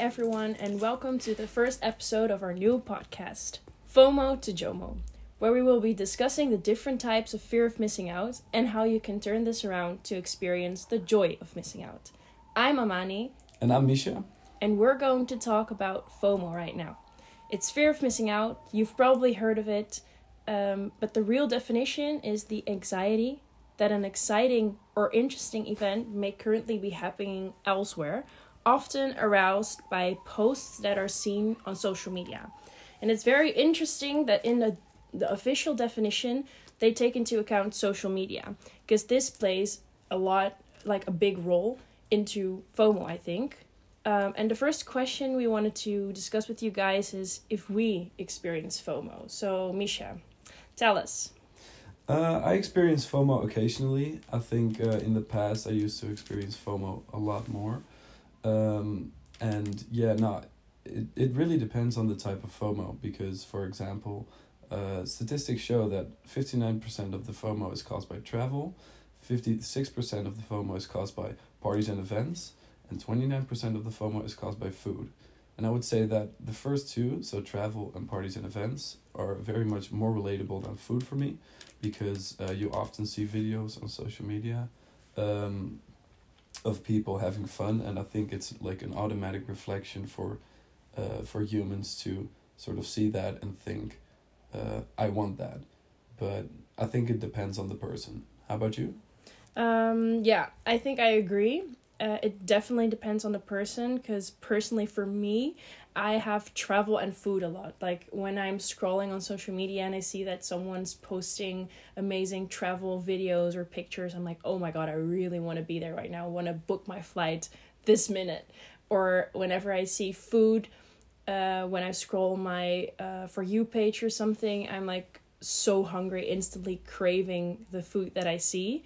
everyone, and welcome to the first episode of our new podcast, FOMO to JOMO, where we will be discussing the different types of fear of missing out and how you can turn this around to experience the joy of missing out. I'm Amani, And I'm Misha. and we're going to talk about FOMO right now. It's fear of missing out, you've probably heard of it, um, but the real definition is the anxiety that an exciting or interesting event may currently be happening elsewhere, often aroused by posts that are seen on social media. And it's very interesting that in the, the official definition, they take into account social media because this plays a lot, like a big role into FOMO, I think. Um, and the first question we wanted to discuss with you guys is if we experience FOMO. So, Misha, tell us. Uh, I experience FOMO occasionally. I think uh, in the past I used to experience FOMO a lot more. Um, and yeah, no, it, it really depends on the type of FOMO because, for example, uh, statistics show that 59% of the FOMO is caused by travel, 56% of the FOMO is caused by parties and events, and 29% of the FOMO is caused by food. And I would say that the first two, so travel and parties and events, are very much more relatable than food for me because uh, you often see videos on social media um, of people having fun, and I think it's like an automatic reflection for uh, for humans to sort of see that and think, uh, I want that. But I think it depends on the person. How about you? Um, yeah, I think I agree. Uh, it definitely depends on the person because personally for me i have travel and food a lot. Like when i'm scrolling on social media and i see that someone's posting amazing travel videos or pictures i'm like oh my god i really want to be there right now. I want to book my flight this minute. Or whenever i see food uh, when i scroll my uh, for you page or something i'm like so hungry instantly craving the food that i see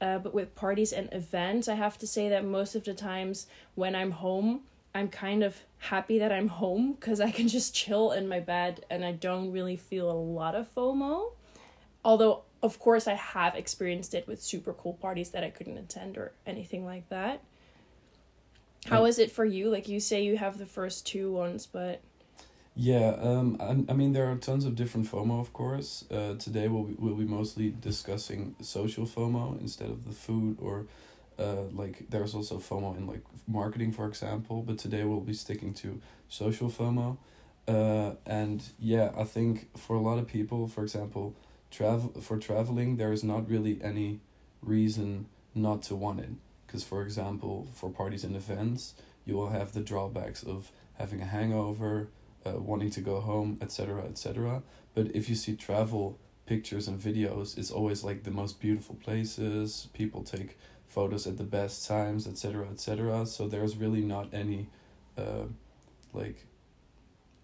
uh, but with parties and events, I have to say that most of the times when I'm home, I'm kind of happy that I'm home because I can just chill in my bed and I don't really feel a lot of FOMO. Although, of course, I have experienced it with super cool parties that I couldn't attend or anything like that. How is it for you? Like you say, you have the first two ones, but Yeah, um, I, I mean, there are tons of different FOMO, of course. Uh, today we'll be, we'll be mostly discussing social FOMO instead of the food or, uh, like, there's also FOMO in, like, marketing, for example, but today we'll be sticking to social FOMO. Uh, and yeah, I think for a lot of people, for example, travel for traveling, there is not really any reason not to want it. Because, for example, for parties and events, you will have the drawbacks of having a hangover, uh, wanting to go home, etc., etc. But if you see travel pictures and videos, it's always like the most beautiful places. People take photos at the best times, etc., etc. So there's really not any, uh, like,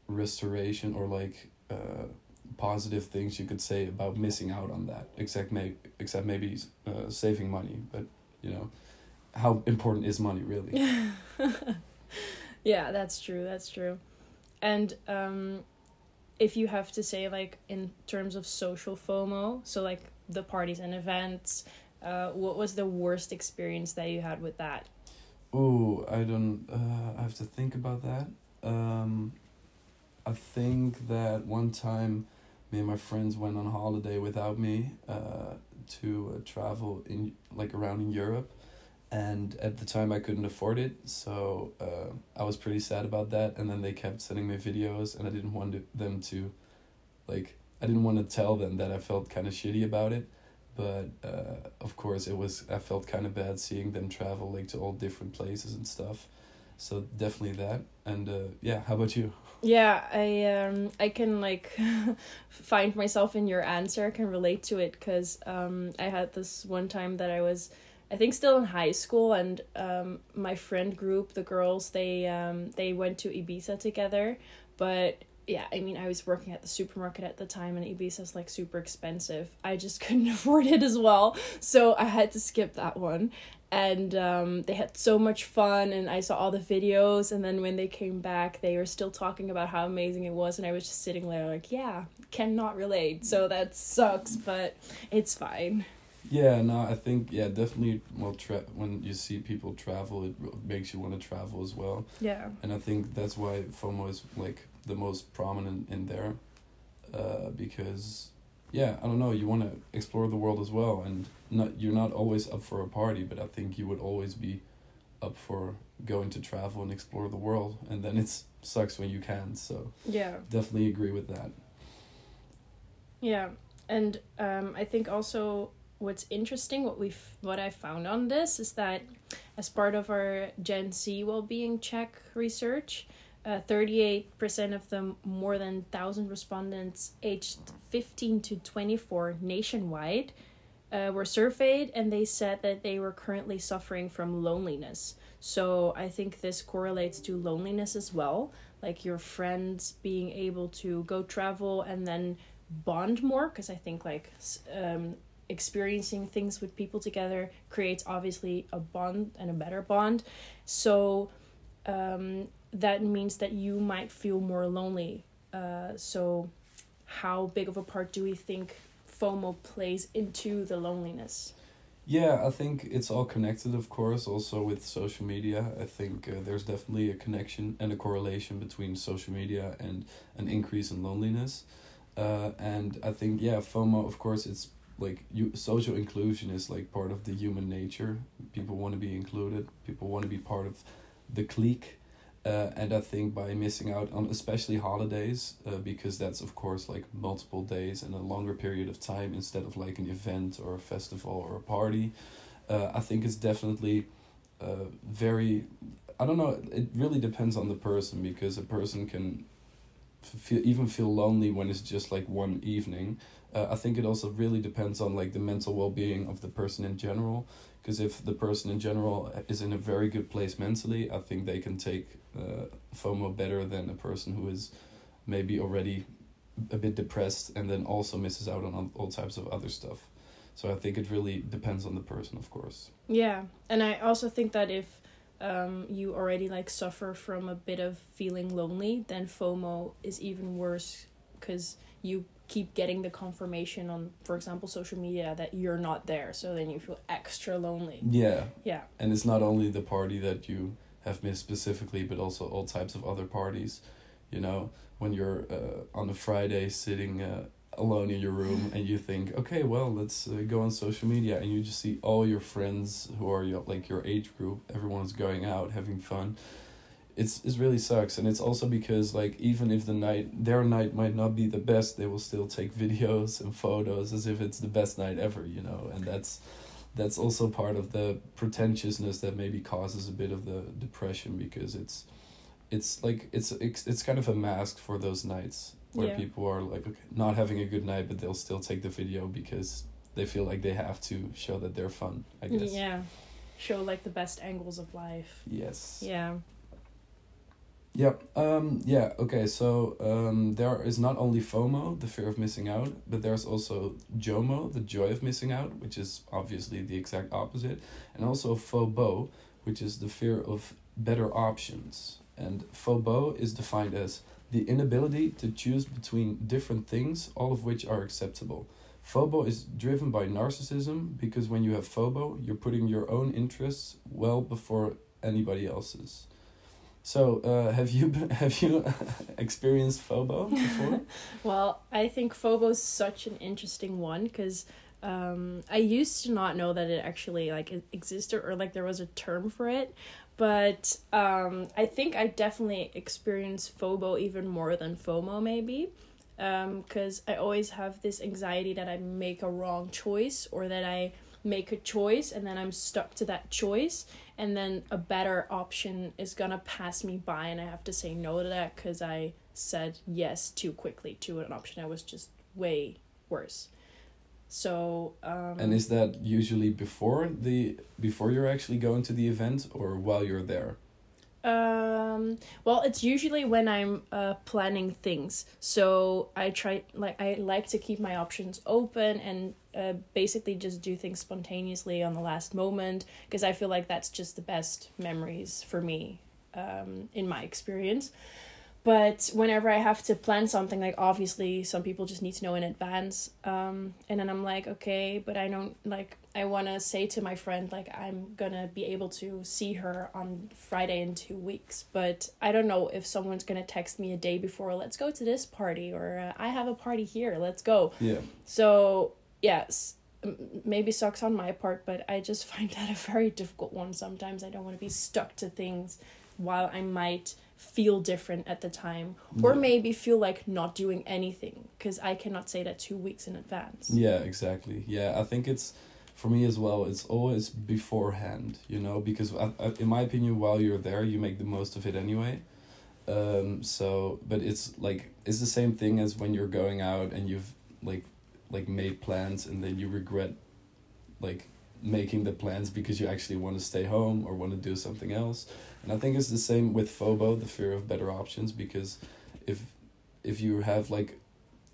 restoration or like uh, positive things you could say about missing out on that. Except may except maybe uh, saving money, but you know, how important is money really? yeah, that's true. That's true. And um, if you have to say like in terms of social FOMO, so like the parties and events, uh, what was the worst experience that you had with that? Oh, I don't. Uh, I have to think about that. Um, I think that one time, me and my friends went on holiday without me. Uh, to uh, travel in like around in Europe, and at the time I couldn't afford it, so uh, I was pretty sad about that. And then they kept sending me videos, and I didn't want them to, like, I didn't want to tell them that I felt kind of shitty about it but uh, of course it was i felt kind of bad seeing them travel like to all different places and stuff so definitely that and uh, yeah how about you Yeah, I um I can like find myself in your answer. I can relate to it because um I had this one time that I was I think still in high school and um my friend group, the girls, they um they went to Ibiza together, but yeah, I mean I was working at the supermarket at the time and Ibiza's like super expensive. I just couldn't afford it as well. So I had to skip that one. And um, they had so much fun and i saw all the videos. And then when they came back they were still talking about how amazing it was. And i was just sitting there like yeah cannot relate. So that sucks but it's fine Yeah, no, I think yeah, definitely. Well, tra- when you see people travel, it makes you want to travel as well, Yeah. and I think that's why FOMO is like the most prominent in there, uh, because yeah, I don't know, you want to explore the world as well, and not you're not always up for a party, but I think you would always be up for going to travel and explore the world, and then it sucks when you can't. So Yeah. definitely agree with that. Yeah, and um, I think also what's interesting, what we've what I found on this is that as part of our Gen Z well-being check research, eight percent of the more than thousand respondents aged fifteen to twenty four nationwide uh, were surveyed, and they said that they were currently suffering from loneliness. So I think this correlates to loneliness as well, like your friends being able to go travel and then bond more because i think like um experiencing things with people together creates obviously a bond and a better bond so um that means that you might feel more lonely uh so how big of a part do we think fomo plays into the loneliness Yeah, I think it's all connected, of course, also with social media. I think uh, there's definitely a connection and a correlation between social media and an increase in loneliness. Uh, and I think, yeah, FOMO, of course, it's like you social inclusion is like part of the human nature. People want to be included, people want to be part of the clique. Uh, and I think by missing out on especially holidays, uh, because that's of course like multiple days and a longer period of time instead of like an event or a festival or a party, uh, I think it's definitely uh, very. I don't know. It really depends on the person because a person can feel even feel lonely when it's just like one evening. Uh, I think it also really depends on like the mental well being of the person in general. Because if the person in general is in a very good place mentally, I think they can take uh, FOMO better than a person who is maybe already a bit depressed and then also misses out on all- all types of other stuff. So I think it really depends on the person, of course. Yeah, and I also think that if um, you already like suffer from a bit of feeling lonely, then FOMO is even worse because you keep getting the confirmation on, for example, social media that you're not there. So then you feel extra lonely. Yeah, Yeah, and it's not only the party that you have missed specifically, but also all types of other parties. You know, when you're uh, on a Friday sitting uh, alone in your room and you think, okay, well, let's uh, go on social media, and you just see all your friends who are your, like your age group, everyone's going out having fun. It's it really sucks, and it's also because like even if the night their night might not be the best, they will still take videos and photos as if it's the best night ever, you know, and that's that's also part of the pretentiousness that maybe causes a bit of the depression because it's it's like it's it's, it's kind of a mask for those nights where Yeah. people are like okay, not having a good night but they'll still take the video because they feel like they have to show that they're fun i guess yeah, show like the best angles of life. yes Yeah, Yep. Um, yeah. Okay. So um, there is not only FOMO, the fear of missing out, but there's also JOMO, the joy of missing out, which is obviously the exact opposite, and also FOBO, which is the fear of better options. And FOBO is defined as the inability to choose between different things, all of which are acceptable. FOBO is driven by narcissism because when you have FOBO, you're putting your own interests well before anybody else's. So, uh, have you have you experienced FOBO before? Well, I think FOBO is such an interesting one because um, I used to not know that it actually like existed or like there was a term for it, but um, I think I definitely experience FOBO even more than FOMO maybe, because I always have this anxiety that I make a wrong choice or that I make a choice and then I'm stuck to that choice and then a better option is gonna pass me by and I have to say no to that because I said yes too quickly to an option that was just way worse. So um and is that usually before the before you're actually going to the event or while you're there? Um, well, it's usually when I'm uh, planning things. So I try, like, I like to keep my options open and uh, basically just do things spontaneously on the last moment because I feel like that's just the best memories for me, um, in my experience. But whenever I have to plan something, like obviously some people just need to know in advance. Um, and then I'm like, okay, but I don't like. I want to say to my friend like I'm gonna be able to see her on Friday in two weeks, but I don't know if someone's gonna text me a day before. Let's go to this party, or I have a party here. Let's go. Yeah. So yes, maybe sucks on my part, but I just find that a very difficult one. Sometimes I don't want to be stuck to things while I might feel different at the time or maybe feel like not doing anything because I cannot say that 2 weeks in advance. Yeah, exactly. Yeah, I think it's for me as well. It's always beforehand, you know, because I, I, in my opinion, while you're there, you make the most of it anyway. Um. So, but it's like it's the same thing as when you're going out and you've like like made plans and then you regret like making the plans because you actually want to stay home or want to do something else. And I think it's the same with FOBO, the fear of better options, because if if you have like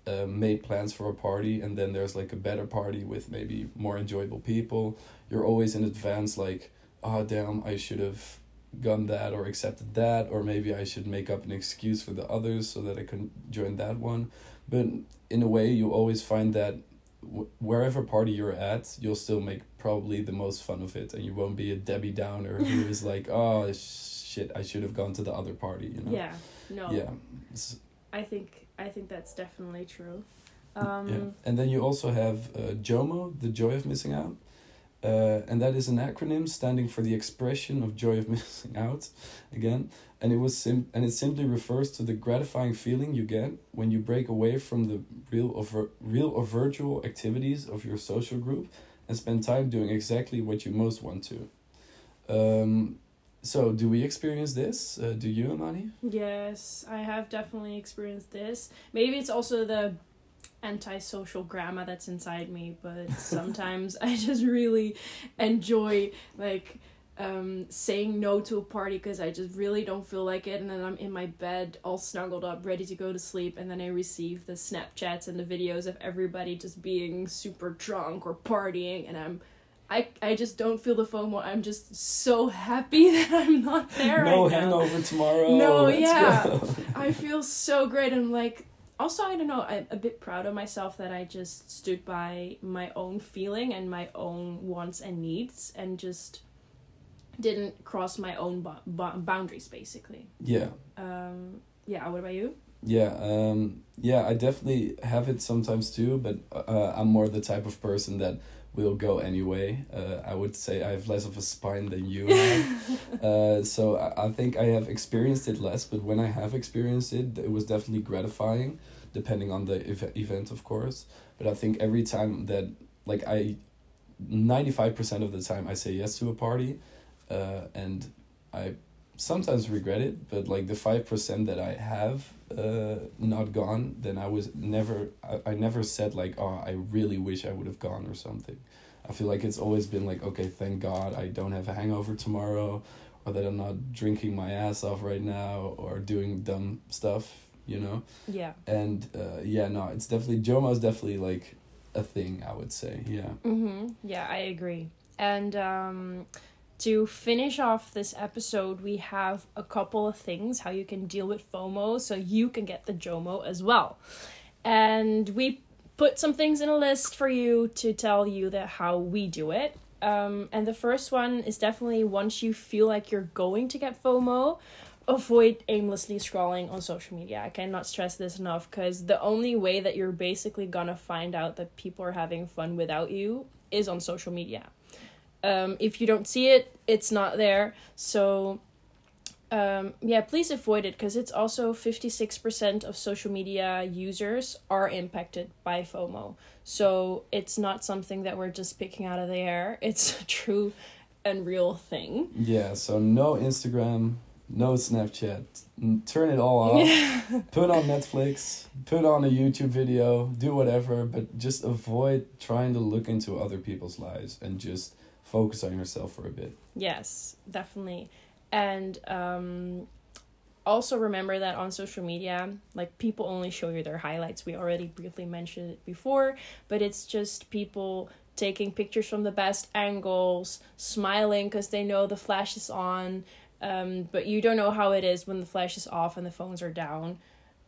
uh, made plans for a party and then there's like a better party with maybe more enjoyable people you're always in advance like oh damn i should have gone that or accepted that or maybe i should make up an excuse for the others so that i can join that one. But in a way you always find that w- wherever party you're at you'll still make probably the most fun of it and you won't be a debbie downer who is like oh shit i should have gone to the other party you know Yeah. No. yeah It's- I think I think that's definitely true. Um yeah. And then you also have uh, JOMO, the joy of missing out. Uh, and that is an acronym standing for the expression of joy of missing out again. And it was sim- and it simply refers to the gratifying feeling you get when you break away from the real or real or virtual activities of your social group and spend time doing exactly what you most want to. Um, so do we experience this? Uh, do you amani? Yes, I have definitely experienced this. Maybe it's also the antisocial grandma that's inside me, but sometimes I just really enjoy like um saying no to a party because I just really don't feel like it and then I'm in my bed all snuggled up ready to go to sleep and then I receive the Snapchats and the videos of everybody just being super drunk or partying and I'm I, I just don't feel the FOMO. I'm just so happy that I'm not there no right hangover tomorrow No, let's yeah. I feel so great. I'm like, also, I don't know, I'm a bit proud of myself that I just stood by my own feeling and my own wants and needs and just didn't cross my own bo- bo- boundaries, basically. yeah Um, yeah, what about you? Yeah, um, yeah, I definitely have it sometimes too, but uh, I'm more the type of person that will go anyway. Uh, I would say I have less of a spine than you have. uh, so I, I think I have experienced it less, but when I have experienced it, it was definitely gratifying, depending on the ev- event, of course. But I think every time that, like, I, 95% of the time I say yes to a party, uh, and I sometimes regret it, but like the five percent that I have uh not gone, then I was never I, I never said like oh I really wish I would have gone or something. I feel like it's always been like okay thank God I don't have a hangover tomorrow, or that I'm not drinking my ass off right now or doing dumb stuff, you know. Yeah. And uh, yeah, no, it's definitely Jomo is definitely like a thing. I would say yeah. Mm-hmm. Yeah, I agree. And um, to finish off this episode, we have a couple of things how you can deal with FOMO so you can get the JOMO as well. And we put some things in a list for you to tell you that how we do it. Um, and the first one is definitely once you feel like you're going to get FOMO, avoid aimlessly scrolling on social media. I cannot stress this enough because the only way that you're basically gonna find out that people are having fun without you is on social media. Um, if you don't see it, it's not there. So, um, yeah, please avoid it because it's also 56% of social media users are impacted by FOMO. So, it's not something that we're just picking out of the air, it's a true and real thing. Yeah, so no Instagram, no Snapchat. Turn it all off. put on Netflix, put on a YouTube video, do whatever, but just avoid trying to look into other people's lives and just focus on yourself for a bit. Yes, definitely. And um also remember that on social media, like people only show you their highlights. We already briefly mentioned it before, but it's just people taking pictures from the best angles, smiling because they know the flash is on, Um, but you don't know how it is when the flash is off and the phones are down.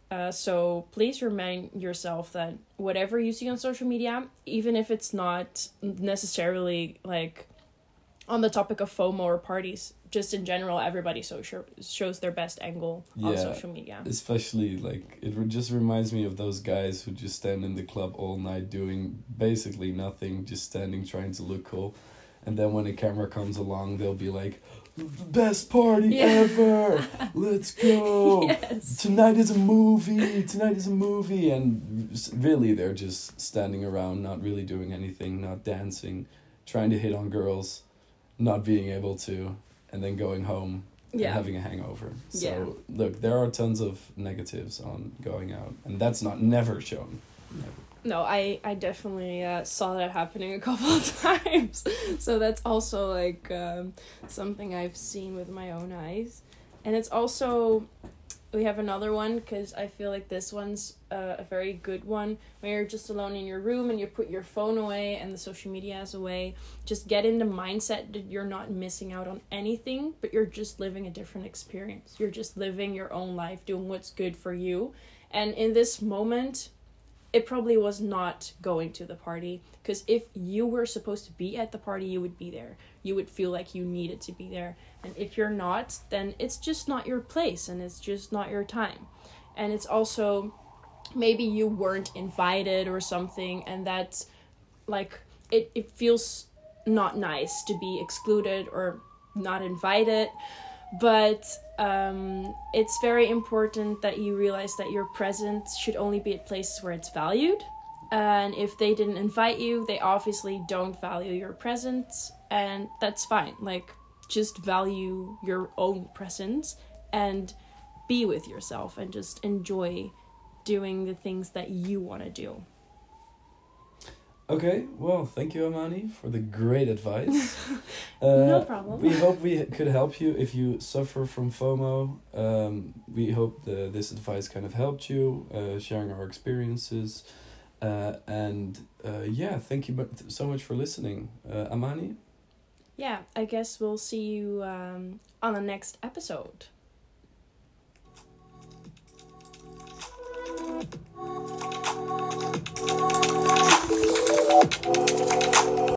Uh, so please remind yourself that whatever you see on social media, even if it's not necessarily like on the topic of FOMO or parties, just in general, everybody so shows their best angle on Yeah. social media. Especially like it re- just reminds me of those guys who just stand in the club all night doing basically nothing, just standing trying to look cool, and then when a camera comes along, they'll be like, "Best party Yeah. ever! Let's go! Yes. Tonight is a movie. Tonight is a movie." And really, they're just standing around, not really doing anything, not dancing, trying to hit on girls, not being able to, and then going home and Yeah. having a hangover. So Yeah. look, there are tons of negatives on going out, and that's not never shown. Never. No, I I definitely uh, saw that happening a couple of times. so that's also like um, something I've seen with my own eyes, and it's also we have another one because I feel like this one's uh, a very good one when you're just alone in your room and you put your phone away and the social medias away. Just get in the mindset that you're not missing out on anything, but you're just living a different experience. You're just living your own life, doing what's good for you, and in this moment it probably was not going to the party because if you were supposed to be at the party you would be there you would feel like you needed to be there. And if you're not then it's just not your place and it's just not your time. And it's also maybe you weren't invited or something and that's like it, it feels not nice to be excluded or not invited. But um, it's very important that you realize that your presence should only be at places where it's valued. And if they didn't invite you they obviously don't value your presence and that's fine like just value your own presence and be with yourself and just enjoy doing the things that you want to do Okay, well, thank you, Amani, for the great advice. Uh, no problem we hope we could help you if you suffer from FOMO. Um, we hope the, this advice kind of helped you, uh, sharing our experiences. Uh, and uh, yeah, thank you so much for listening. Uh, Amani? Yeah i guess we'll see you um, on the next episode